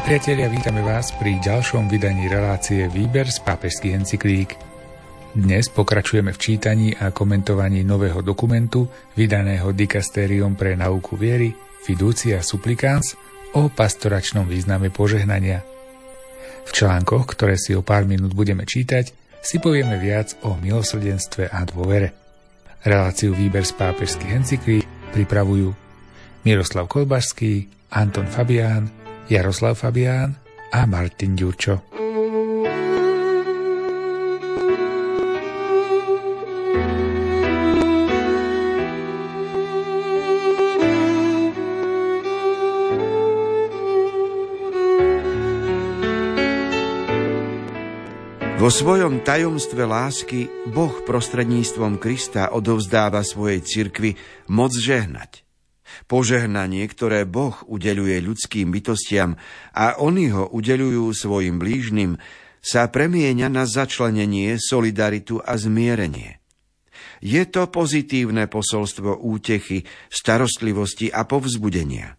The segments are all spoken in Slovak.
Milí priatelia, vítame vás pri ďalšom vydaní relácie Výber z pápežských encyklík. Dnes pokračujeme v čítaní a komentovaní nového dokumentu vydaného dikastériom pre nauku viery Fiducia Supplicans o pastoračnom význame požehnania. V článkoch, ktoré si o pár minút budeme čítať, si povieme viac o milosrdenstve a dôvere. Reláciu Výber z pápežských encyklík pripravujú Miroslav Kolbašský, Anton Fabián, Jaroslav Fabián a Martin Ďurčo. Vo svojom tajomstve lásky Boh prostredníctvom Krista odovzdáva svojej cirkvi moc žehnať. Požehnanie, ktoré Boh udeluje ľudským bytostiam a oni ho udelujú svojim blížnym, sa premieňa na začlenenie, solidaritu a zmierenie. Je to pozitívne posolstvo útechy, starostlivosti a povzbudenia.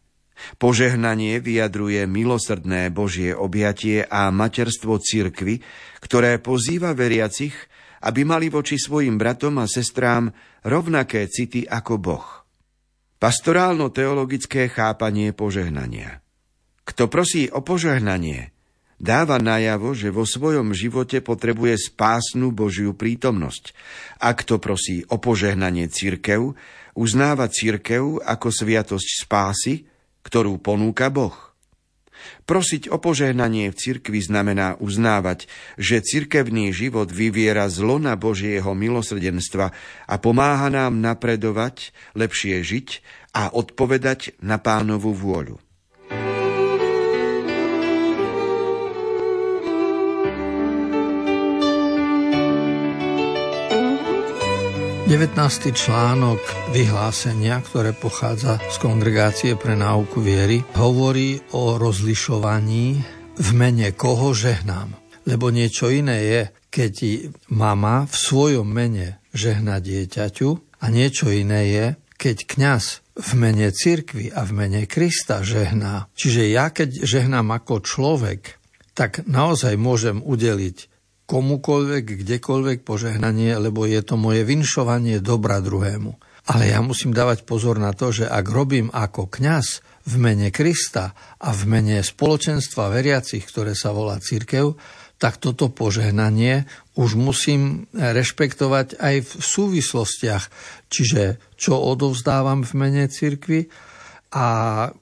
Požehnanie vyjadruje milosrdné Božie objatie a materstvo cirkvy, ktoré pozýva veriacich, aby mali voči svojim bratom a sestrám rovnaké city ako Boh. Pastorálno-teologické chápanie požehnania. Kto prosí o požehnanie, dáva najavo, že vo svojom živote potrebuje spásnu Božiu prítomnosť. A kto prosí o požehnanie církev, uznáva církev ako sviatosť spásy, ktorú ponúka Boh. Prosiť o požehnanie v cirkvi znamená uznávať, že cirkevný život vyviera zlo na Božieho milosrdenstva a pomáha nám napredovať, lepšie žiť a odpovedať na pánovu vôľu. 19. článok vyhlásenia, ktoré pochádza z Kongregácie pre náuku viery, hovorí o rozlišovaní v mene koho žehnám. Lebo niečo iné je, keď mama v svojom mene žehna dieťaťu a niečo iné je, keď kňaz v mene cirkvi a v mene Krista žehná. Čiže ja keď žehnám ako človek, tak naozaj môžem udeliť komukoľvek, kdekoľvek požehnanie, lebo je to moje vinšovanie dobra druhému. Ale ja musím dávať pozor na to, že ak robím ako kňaz v mene Krista a v mene spoločenstva veriacich, ktoré sa volá církev, tak toto požehnanie už musím rešpektovať aj v súvislostiach. Čiže čo odovzdávam v mene cirkvi a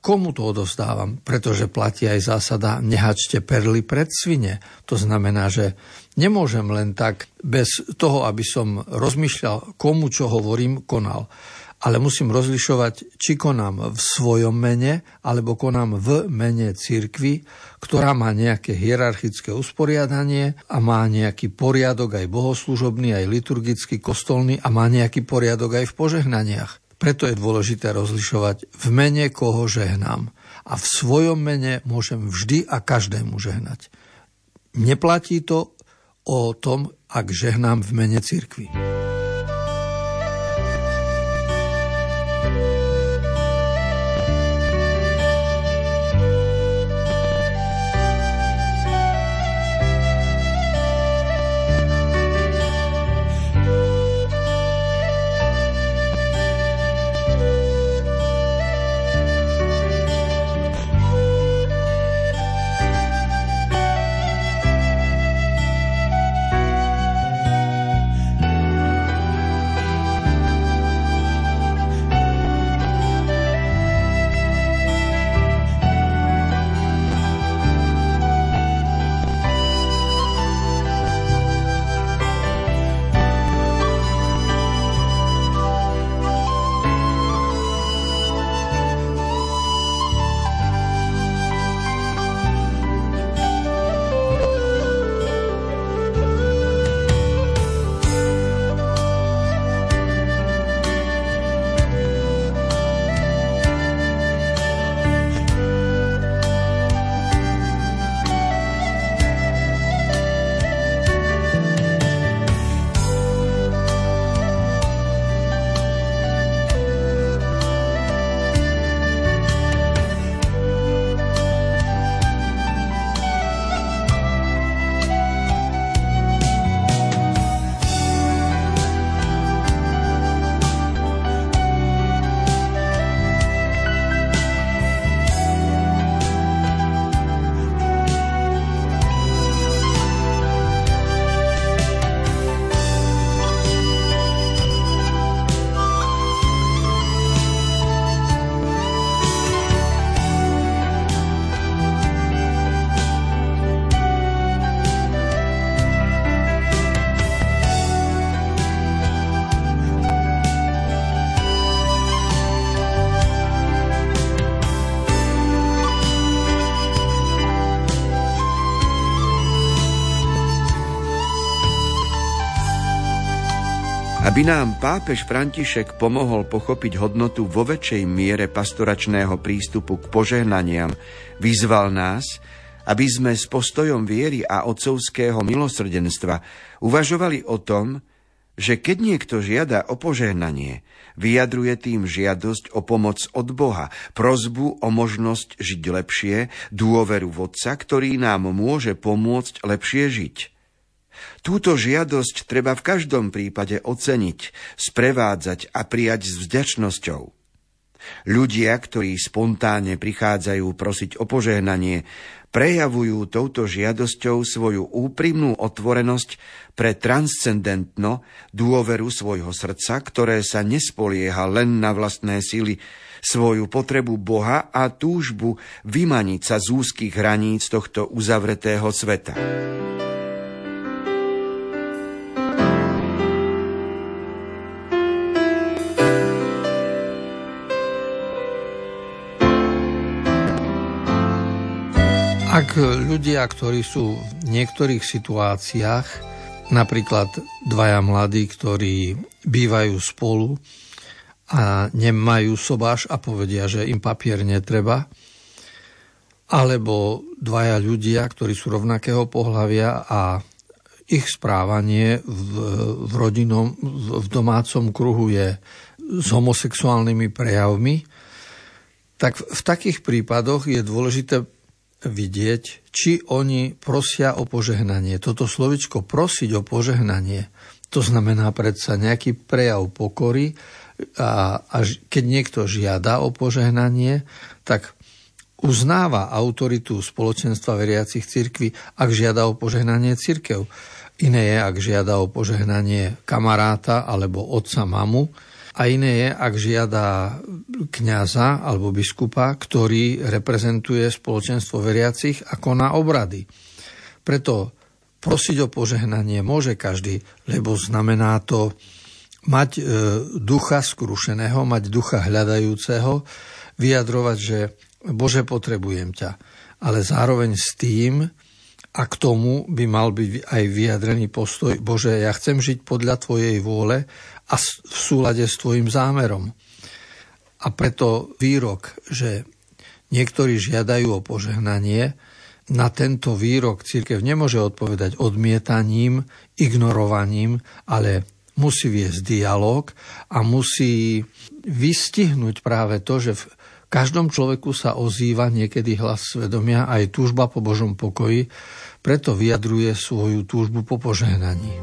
komu to odovzdávam, pretože platí aj zásada nehačte perly pred svine. To znamená, že nemôžem len tak bez toho, aby som rozmýšľal, komu čo hovorím, konal. Ale musím rozlišovať, či konám v svojom mene, alebo konám v mene cirkvi, ktorá má nejaké hierarchické usporiadanie a má nejaký poriadok aj bohoslužobný, aj liturgický, kostolný a má nejaký poriadok aj v požehnaniach. Preto je dôležité rozlišovať v mene koho žehnám. A v svojom mene môžem vždy a každému žehnať. Neplatí to o tom, ak žehnám v mene cirkvi. Aby nám pápež František pomohol pochopiť hodnotu vo väčšej miere pastoračného prístupu k požehnaniam, vyzval nás, aby sme s postojom viery a otcovského milosrdenstva uvažovali o tom, že keď niekto žiada o požehnanie, vyjadruje tým žiadosť o pomoc od Boha, prozbu o možnosť žiť lepšie, dôveru vodca, ktorý nám môže pomôcť lepšie žiť. Túto žiadosť treba v každom prípade oceniť, sprevádzať a prijať s vďačnosťou. Ľudia, ktorí spontánne prichádzajú prosiť o požehnanie, prejavujú touto žiadosťou svoju úprimnú otvorenosť pre transcendentno dôveru svojho srdca, ktoré sa nespolieha len na vlastné sily, svoju potrebu Boha a túžbu vymaniť sa z úzkých hraníc tohto uzavretého sveta. Ľudia, ktorí sú v niektorých situáciách, napríklad dvaja mladí, ktorí bývajú spolu a nemajú sobáš a povedia, že im papier netreba, alebo dvaja ľudia, ktorí sú rovnakého pohľavia a ich správanie v, v rodinom, v, v domácom kruhu je s homosexuálnymi prejavmi, tak v takých prípadoch je dôležité vidieť, či oni prosia o požehnanie. Toto slovičko prosiť o požehnanie, to znamená predsa nejaký prejav pokory a, a keď niekto žiada o požehnanie, tak uznáva autoritu spoločenstva veriacich cirkví, ak žiada o požehnanie cirkev. Iné je, ak žiada o požehnanie kamaráta alebo otca mamu, a iné je, ak žiada kňaza alebo biskupa, ktorý reprezentuje spoločenstvo veriacich a koná obrady. Preto prosiť o požehnanie môže každý, lebo znamená to mať e, ducha skrušeného, mať ducha hľadajúceho, vyjadrovať, že Bože, potrebujem ťa. Ale zároveň s tým, a k tomu by mal byť aj vyjadrený postoj, Bože, ja chcem žiť podľa Tvojej vôle a v súlade s tvojim zámerom. A preto výrok, že niektorí žiadajú o požehnanie, na tento výrok církev nemôže odpovedať odmietaním, ignorovaním, ale musí viesť dialog a musí vystihnúť práve to, že v každom človeku sa ozýva niekedy hlas svedomia aj túžba po Božom pokoji, preto vyjadruje svoju túžbu po požehnaní.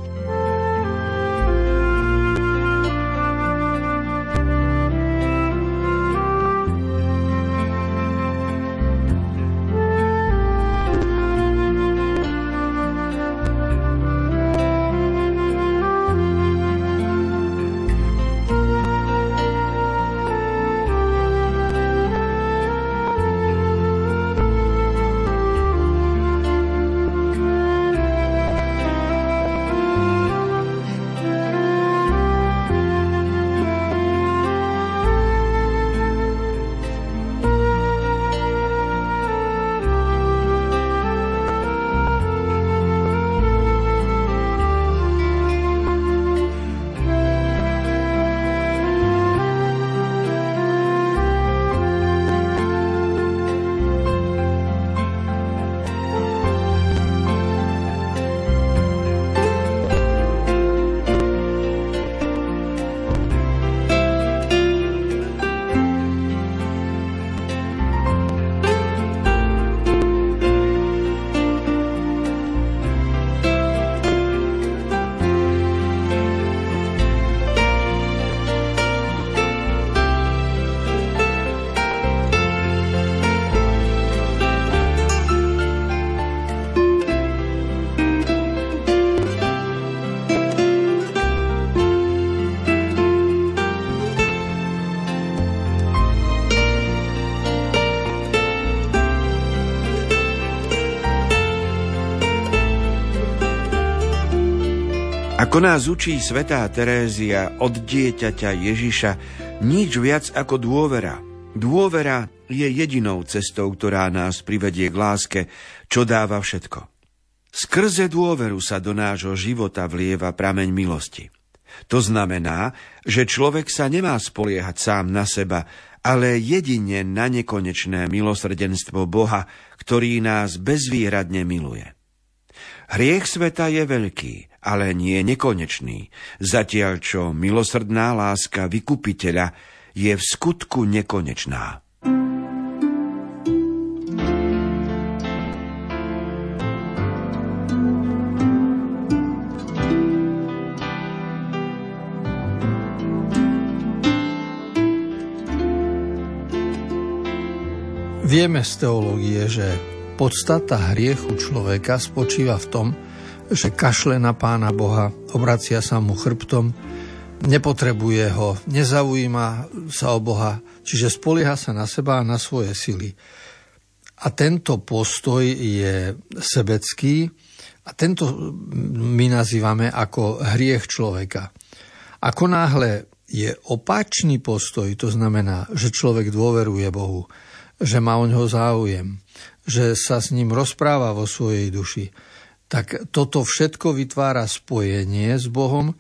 Ako nás učí svätá Terézia od dieťaťa Ježiša, nič viac ako dôvera. Dôvera je jedinou cestou, ktorá nás privedie k láske, čo dáva všetko. Skrze dôveru sa do nášho života vlieva prameň milosti. To znamená, že človek sa nemá spoliehať sám na seba, ale jedine na nekonečné milosrdenstvo Boha, ktorý nás bezvýhradne miluje. Hriech sveta je veľký, ale nie nekonečný, zatiaľ čo milosrdná láska vykupiteľa je v skutku nekonečná. Vieme z teológie, že podstata hriechu človeka spočíva v tom, že kašle na pána Boha, obracia sa mu chrbtom, nepotrebuje ho, nezaujíma sa o Boha, čiže spolieha sa na seba a na svoje sily. A tento postoj je sebecký a tento my nazývame ako hriech človeka. Ako náhle je opačný postoj, to znamená, že človek dôveruje Bohu, že má o ňoho záujem, že sa s ním rozpráva vo svojej duši, tak toto všetko vytvára spojenie s Bohom,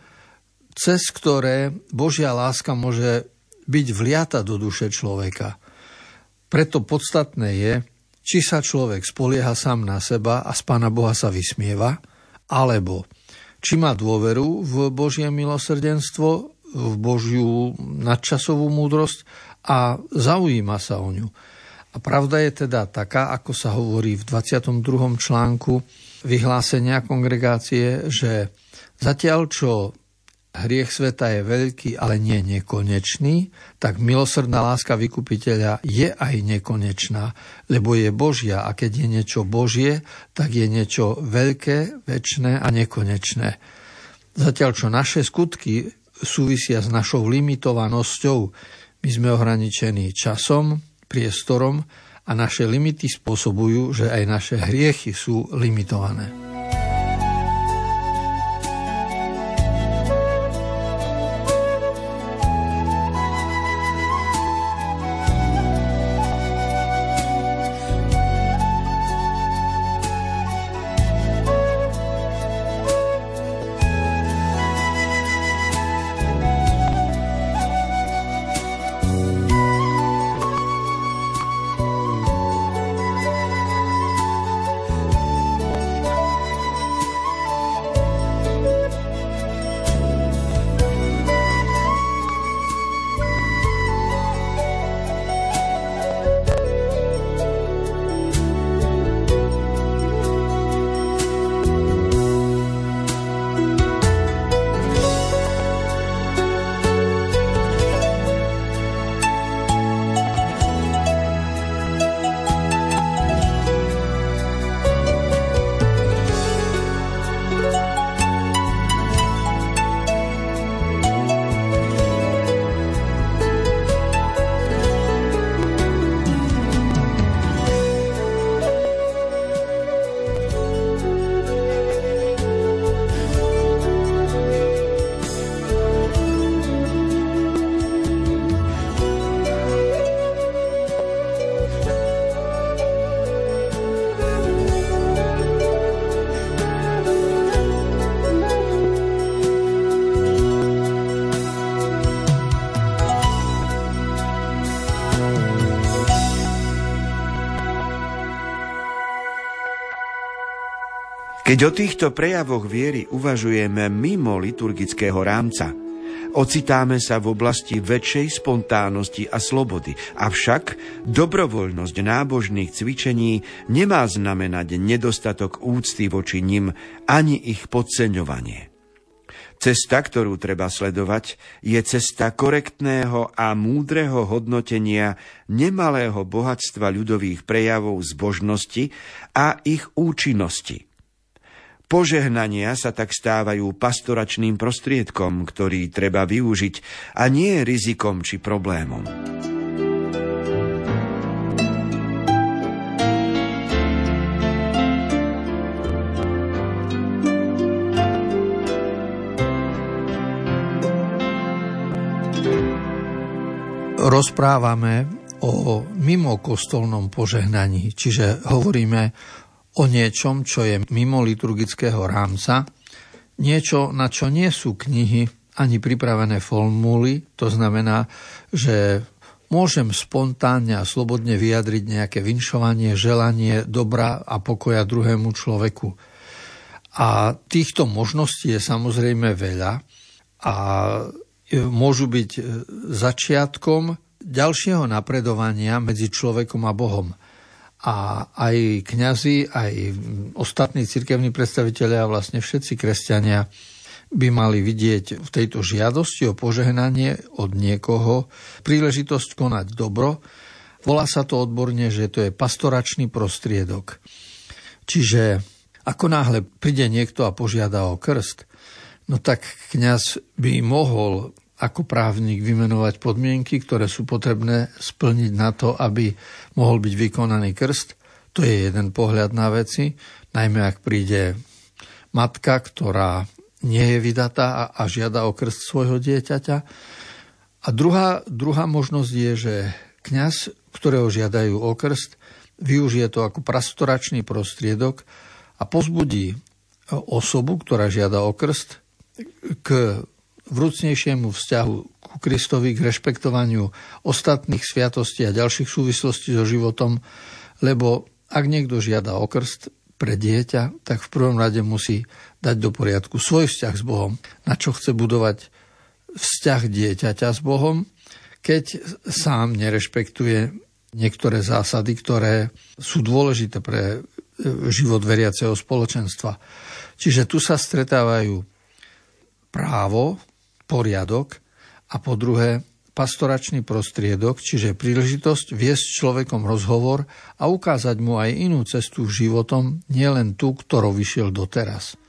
cez ktoré Božia láska môže byť vliata do duše človeka. Preto podstatné je, či sa človek spolieha sám na seba a z Pána Boha sa vysmieva, alebo či má dôveru v Božie milosrdenstvo, v Božiu nadčasovú múdrosť a zaujíma sa o ňu. A pravda je teda taká, ako sa hovorí v 22. článku vyhlásenia kongregácie, že zatiaľ čo hriech sveta je veľký, ale nie nekonečný, tak milosrdná láska vykupiteľa je aj nekonečná, lebo je Božia a keď je niečo Božie, tak je niečo veľké, väčšné a nekonečné. Zatiaľ čo naše skutky súvisia s našou limitovanosťou, my sme ohraničení časom, priestorom a naše limity spôsobujú, že aj naše hriechy sú limitované. Keď o týchto prejavoch viery uvažujeme mimo liturgického rámca, ocitáme sa v oblasti väčšej spontánnosti a slobody. Avšak dobrovoľnosť nábožných cvičení nemá znamenať nedostatok úcty voči nim ani ich podceňovanie. Cesta, ktorú treba sledovať, je cesta korektného a múdreho hodnotenia nemalého bohatstva ľudových prejavov zbožnosti a ich účinnosti – Požehnania sa tak stávajú pastoračným prostriedkom, ktorý treba využiť a nie rizikom či problémom. Rozprávame o mimokostolnom požehnaní, čiže hovoríme o niečom, čo je mimo liturgického rámca, niečo, na čo nie sú knihy ani pripravené formuly, to znamená, že môžem spontánne a slobodne vyjadriť nejaké vinšovanie, želanie dobra a pokoja druhému človeku. A týchto možností je samozrejme veľa a môžu byť začiatkom ďalšieho napredovania medzi človekom a Bohom. A aj kňazi, aj ostatní cirkevní predstavitelia a vlastne všetci kresťania by mali vidieť v tejto žiadosti o požehnanie od niekoho príležitosť konať dobro. Volá sa to odborne, že to je pastoračný prostriedok. Čiže ako náhle príde niekto a požiada o krst, no tak kňaz by mohol ako právnik vymenovať podmienky, ktoré sú potrebné splniť na to, aby mohol byť vykonaný krst. To je jeden pohľad na veci, najmä ak príde matka, ktorá nie je vydatá a, žiada o krst svojho dieťaťa. A druhá, druhá možnosť je, že kňaz, ktorého žiadajú o krst, využije to ako pastoračný prostriedok a pozbudí osobu, ktorá žiada o krst, k vrúcnejšiemu vzťahu ku Kristovi, k rešpektovaniu ostatných sviatostí a ďalších súvislostí so životom, lebo ak niekto žiada o krst pre dieťa, tak v prvom rade musí dať do poriadku svoj vzťah s Bohom, na čo chce budovať vzťah dieťaťa s Bohom, keď sám nerešpektuje niektoré zásady, ktoré sú dôležité pre e, život veriaceho spoločenstva. Čiže tu sa stretávajú právo, poriadok a po druhé pastoračný prostriedok, čiže príležitosť viesť človekom rozhovor a ukázať mu aj inú cestu v životom, nielen tú, ktorou vyšiel doteraz.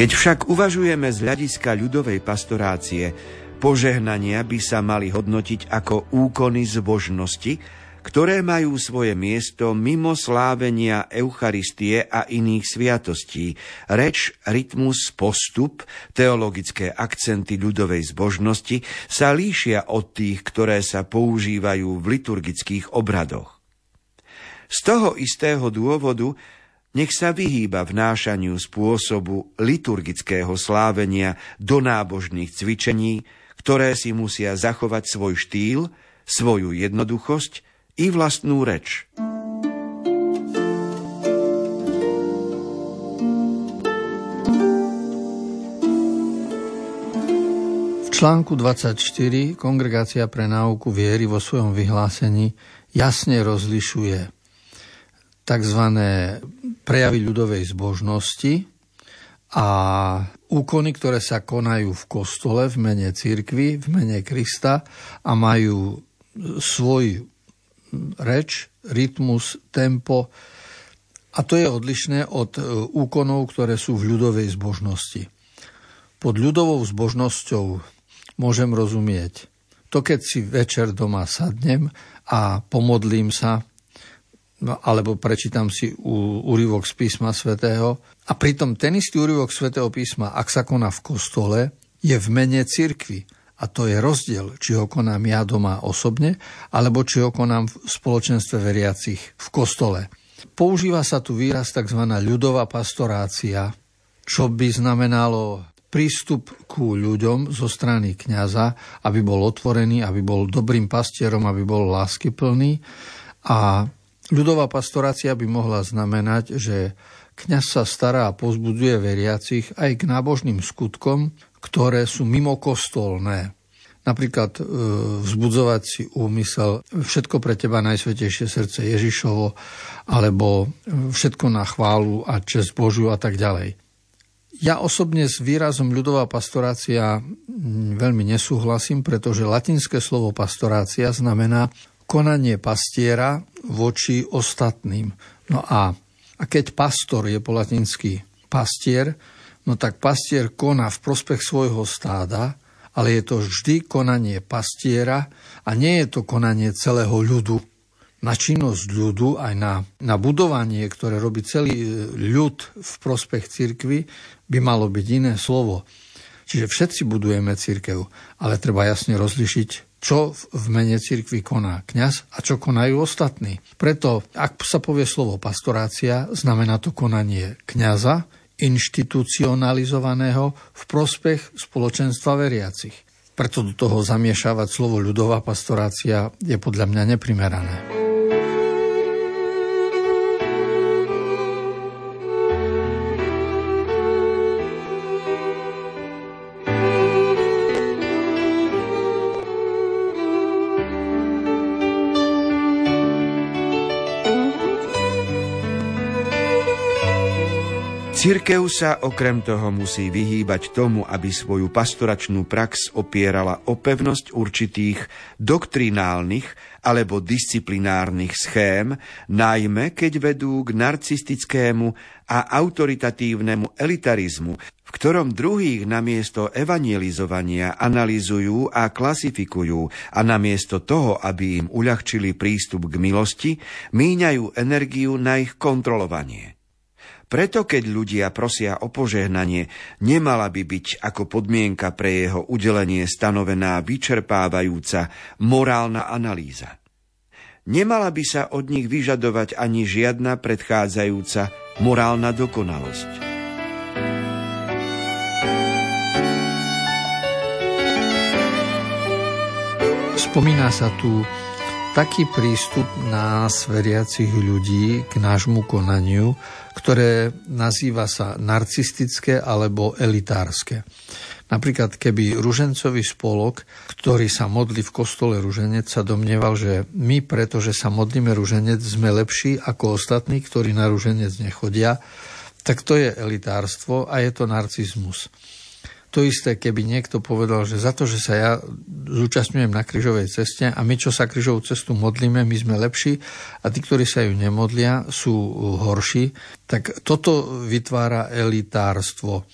Keď však uvažujeme z hľadiska ľudovej pastorácie, požehnania by sa mali hodnotiť ako úkony zbožnosti, ktoré majú svoje miesto mimo slávenia Eucharistie a iných sviatostí. Reč, rytmus, postup, teologické akcenty ľudovej zbožnosti sa líšia od tých, ktoré sa používajú v liturgických obradoch. Z toho istého dôvodu nech sa vyhýba vnášaniu spôsobu liturgického slávenia do nábožných cvičení, ktoré si musia zachovať svoj štýl, svoju jednoduchosť i vlastnú reč. V článku 24 Kongregácia pre náuku viery vo svojom vyhlásení jasne rozlišuje tzv prejavy ľudovej zbožnosti a úkony, ktoré sa konajú v kostole v mene cirkvy, v mene Krista a majú svoj reč, rytmus, tempo a to je odlišné od úkonov, ktoré sú v ľudovej zbožnosti. Pod ľudovou zbožnosťou môžem rozumieť. To, keď si večer doma sadnem a pomodlím sa, alebo prečítam si úryvok z písma svätého a pritom ten istý úryvok svätého písma, ak sa koná v kostole, je v mene cirkvi. A to je rozdiel, či ho konám ja doma osobne, alebo či ho konám v spoločenstve veriacich v kostole. Používa sa tu výraz tzv. ľudová pastorácia, čo by znamenalo prístup ku ľuďom zo strany kňaza, aby bol otvorený, aby bol dobrým pastierom, aby bol láskyplný. A ľudová pastorácia by mohla znamenať, že kňaz sa stará a pozbuduje veriacich aj k nábožným skutkom, ktoré sú mimo kostolné. Napríklad e, vzbudzovať si úmysel všetko pre teba najsvetejšie srdce Ježišovo, alebo všetko na chválu a čest Božiu a tak ďalej. Ja osobne s výrazom ľudová pastorácia veľmi nesúhlasím, pretože latinské slovo pastorácia znamená konanie pastiera voči ostatným. No a, a keď pastor je po latinsky pastier, no tak pastier koná v prospech svojho stáda, ale je to vždy konanie pastiera a nie je to konanie celého ľudu na činnosť ľudu, aj na, na budovanie, ktoré robí celý e, ľud v prospech cirkvy, by malo byť iné slovo. Čiže všetci budujeme církev, ale treba jasne rozlišiť, čo v mene cirkvi koná kňaz a čo konajú ostatní. Preto, ak sa povie slovo pastorácia, znamená to konanie kňaza, inštitucionalizovaného v prospech spoločenstva veriacich. Preto do toho zamiešavať slovo ľudová pastorácia je podľa mňa neprimerané. Cirkev sa okrem toho musí vyhýbať tomu, aby svoju pastoračnú prax opierala o pevnosť určitých doktrinálnych alebo disciplinárnych schém, najmä keď vedú k narcistickému a autoritatívnemu elitarizmu, v ktorom druhých namiesto evangelizovania analizujú a klasifikujú a namiesto toho, aby im uľahčili prístup k milosti, míňajú energiu na ich kontrolovanie. Preto keď ľudia prosia o požehnanie, nemala by byť ako podmienka pre jeho udelenie stanovená vyčerpávajúca morálna analýza. Nemala by sa od nich vyžadovať ani žiadna predchádzajúca morálna dokonalosť. Spomína sa tu taký prístup nás, veriacich ľudí, k nášmu konaniu, ktoré nazýva sa narcistické alebo elitárske. Napríklad, keby ružencový spolok, ktorý sa modlí v kostole ruženec, sa domnieval, že my, pretože sa modlíme ruženec, sme lepší ako ostatní, ktorí na ruženec nechodia, tak to je elitárstvo a je to narcizmus. To isté, keby niekto povedal, že za to, že sa ja zúčastňujem na kryžovej ceste a my, čo sa kryžovú cestu modlíme, my sme lepší a tí, ktorí sa ju nemodlia, sú horší, tak toto vytvára elitárstvo.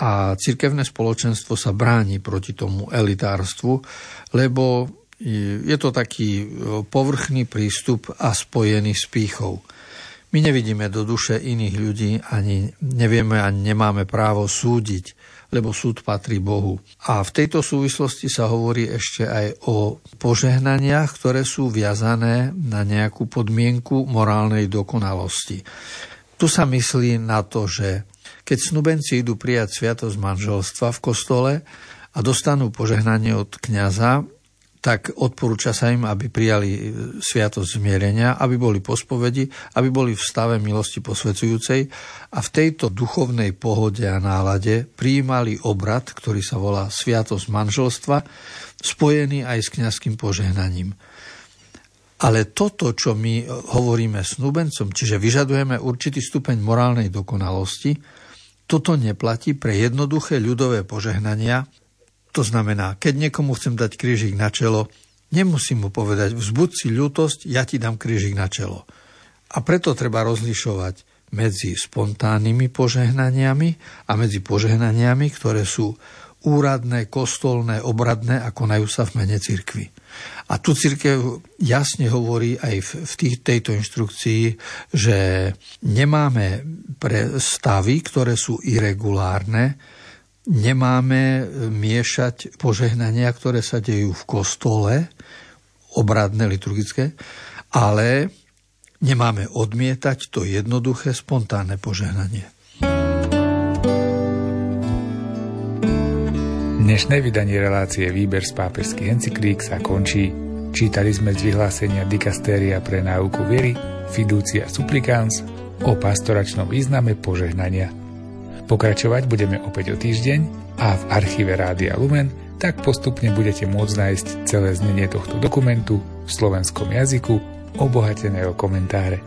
A cirkevné spoločenstvo sa bráni proti tomu elitárstvu, lebo je to taký povrchný prístup a spojený s pýchou. My nevidíme do duše iných ľudí, ani nevieme, ani nemáme právo súdiť lebo súd patrí Bohu. A v tejto súvislosti sa hovorí ešte aj o požehnaniach, ktoré sú viazané na nejakú podmienku morálnej dokonalosti. Tu sa myslí na to, že keď snubenci idú prijať sviatosť manželstva v kostole a dostanú požehnanie od kňaza, tak odporúča sa im, aby prijali e, sviatosť zmierenia, aby boli po spovedi, aby boli v stave milosti posvedzujúcej a v tejto duchovnej pohode a nálade prijímali obrad, ktorý sa volá sviatosť manželstva, spojený aj s kňazským požehnaním. Ale toto, čo my hovoríme snúbencom, čiže vyžadujeme určitý stupeň morálnej dokonalosti, toto neplatí pre jednoduché ľudové požehnania, to znamená, keď niekomu chcem dať krížik na čelo, nemusím mu povedať, vzbud si ľútosť, ja ti dám krížik na čelo. A preto treba rozlišovať medzi spontánnymi požehnaniami a medzi požehnaniami, ktoré sú úradné, kostolné, obradné a konajú sa v mene cirkvi. A tu církev jasne hovorí aj v tých, tejto inštrukcii, že nemáme pre stavy, ktoré sú irregulárne, nemáme miešať požehnania, ktoré sa dejú v kostole, obradné, liturgické, ale nemáme odmietať to jednoduché, spontánne požehnanie. Dnešné vydanie relácie Výber z pápežských encyklík sa končí. Čítali sme z vyhlásenia Dikastéria pre náuku viery Fiducia Supplicans o pastoračnom význame požehnania – Pokračovať budeme opäť o týždeň a v archíve Rádia Lumen tak postupne budete môcť nájsť celé znenie tohto dokumentu v slovenskom jazyku obohatené o komentáre.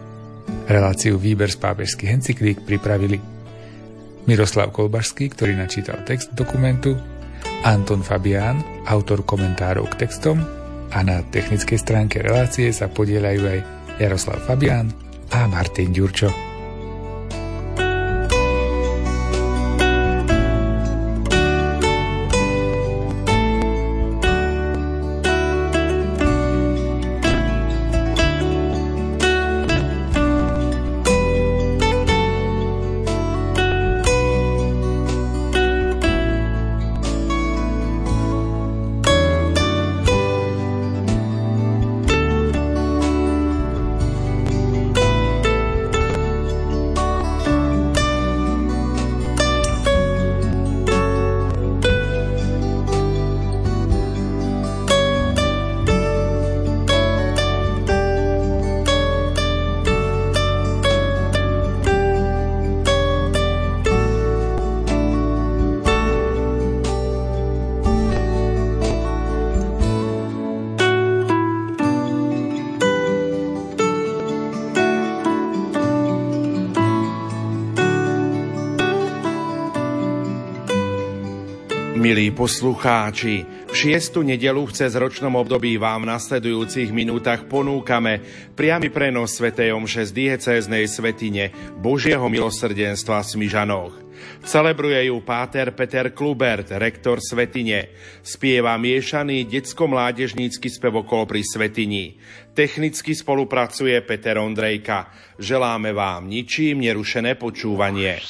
Reláciu Výber z pápežských encyklík pripravili Miroslav Kolbašský, ktorý načítal text dokumentu, Anton Fabián, autor komentárov k textom a na technickej stránke relácie sa podielajú aj Jaroslav Fabián a Martin Ďurčo. Milí poslucháči, v šiestu nedelu v cezročnom období vám v nasledujúcich minútach ponúkame priamy prenos Sv. Omše z diecéznej svetine Božieho milosrdenstva v Smižanoch. Celebruje ju páter Peter Klubert, rektor Svetine. Spieva miešaný detsko-mládežnícky spevokol pri Svetini. Technicky spolupracuje Peter Ondrejka. Želáme vám ničím nerušené počúvanie.